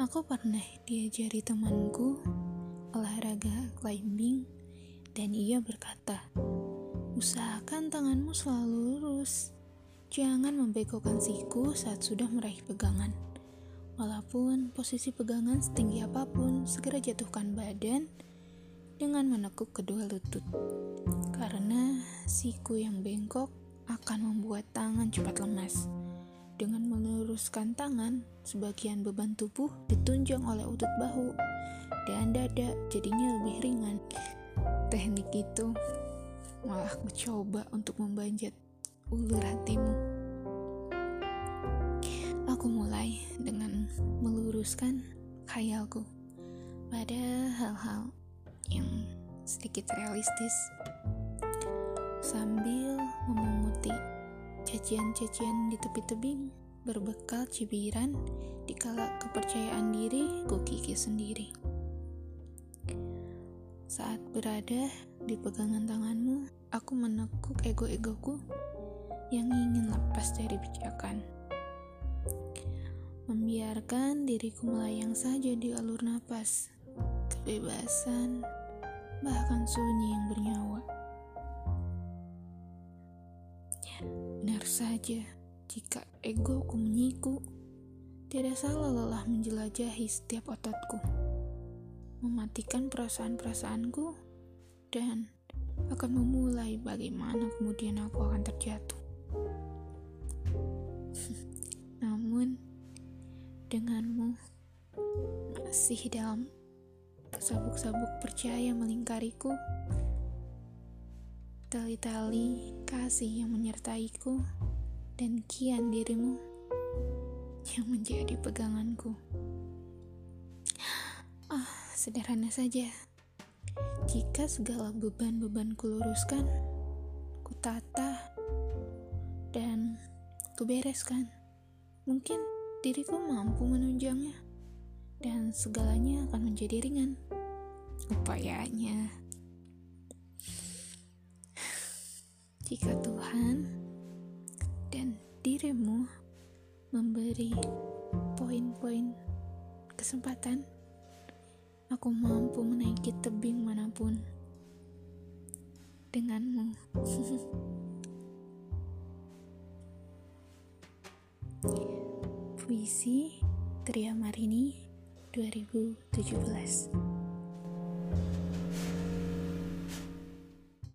Aku pernah diajari temanku olahraga climbing dan ia berkata, Usahakan tanganmu selalu lurus. Jangan membengkokkan siku saat sudah meraih pegangan. Walaupun posisi pegangan setinggi apa pun, segera jatuhkan badan dengan menekuk kedua lutut. Karena siku yang bengkok akan membuat tangan cepat lemas. Dengan meluruskan tangan, sebagian beban tubuh ditunjang oleh otot bahu dan dada jadinya lebih ringan. Teknik itu malah mencoba untuk membanjat ulur hatimu. Aku mulai dengan meluruskan khayalku pada hal-hal yang sedikit realistis sambil memunguti cacian-cacian di tepi tebing berbekal cibiran di kala kepercayaan diri ku kikis sendiri. Saat berada di pegangan tanganmu, aku menekuk ego-egoku yang ingin lepas dari pijakan. Membiarkan diriku melayang saja di alur napas, kebebasan, bahkan sunyi yang bernyawa. Benar saja, jika egoku menyiku, tidak salah lelah menjelajahi setiap ototku, mematikan perasaan-perasaanku, dan akan memulai bagaimana kemudian aku akan terjatuh. Namun, denganmu masih dalam sabuk-sabuk percaya melingkariku, tali-tali kasih yang menyertaiku, dan kian dirimu yang menjadi peganganku. Ah, sederhana saja. Jika segala beban-beban kuluruskan, kutata, dan kubereskan, mungkin diriku mampu menunjangnya, dan segalanya akan menjadi ringan. Upayanya Jika Tuhan dan dirimu memberi poin-poin kesempatan, aku mampu menaiki tebing mana pun denganmu. Puisi Tria Marini 2017